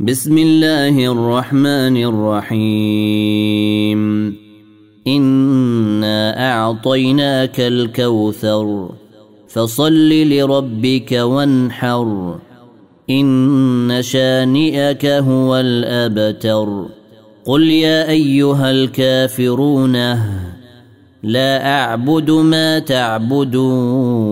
بسم الله الرحمن الرحيم. إنا أعطيناك الكوثر فصل لربك وانحر. إن شانئك هو الأبتر. قل يا أيها الكافرون لا أعبد ما تعبدون.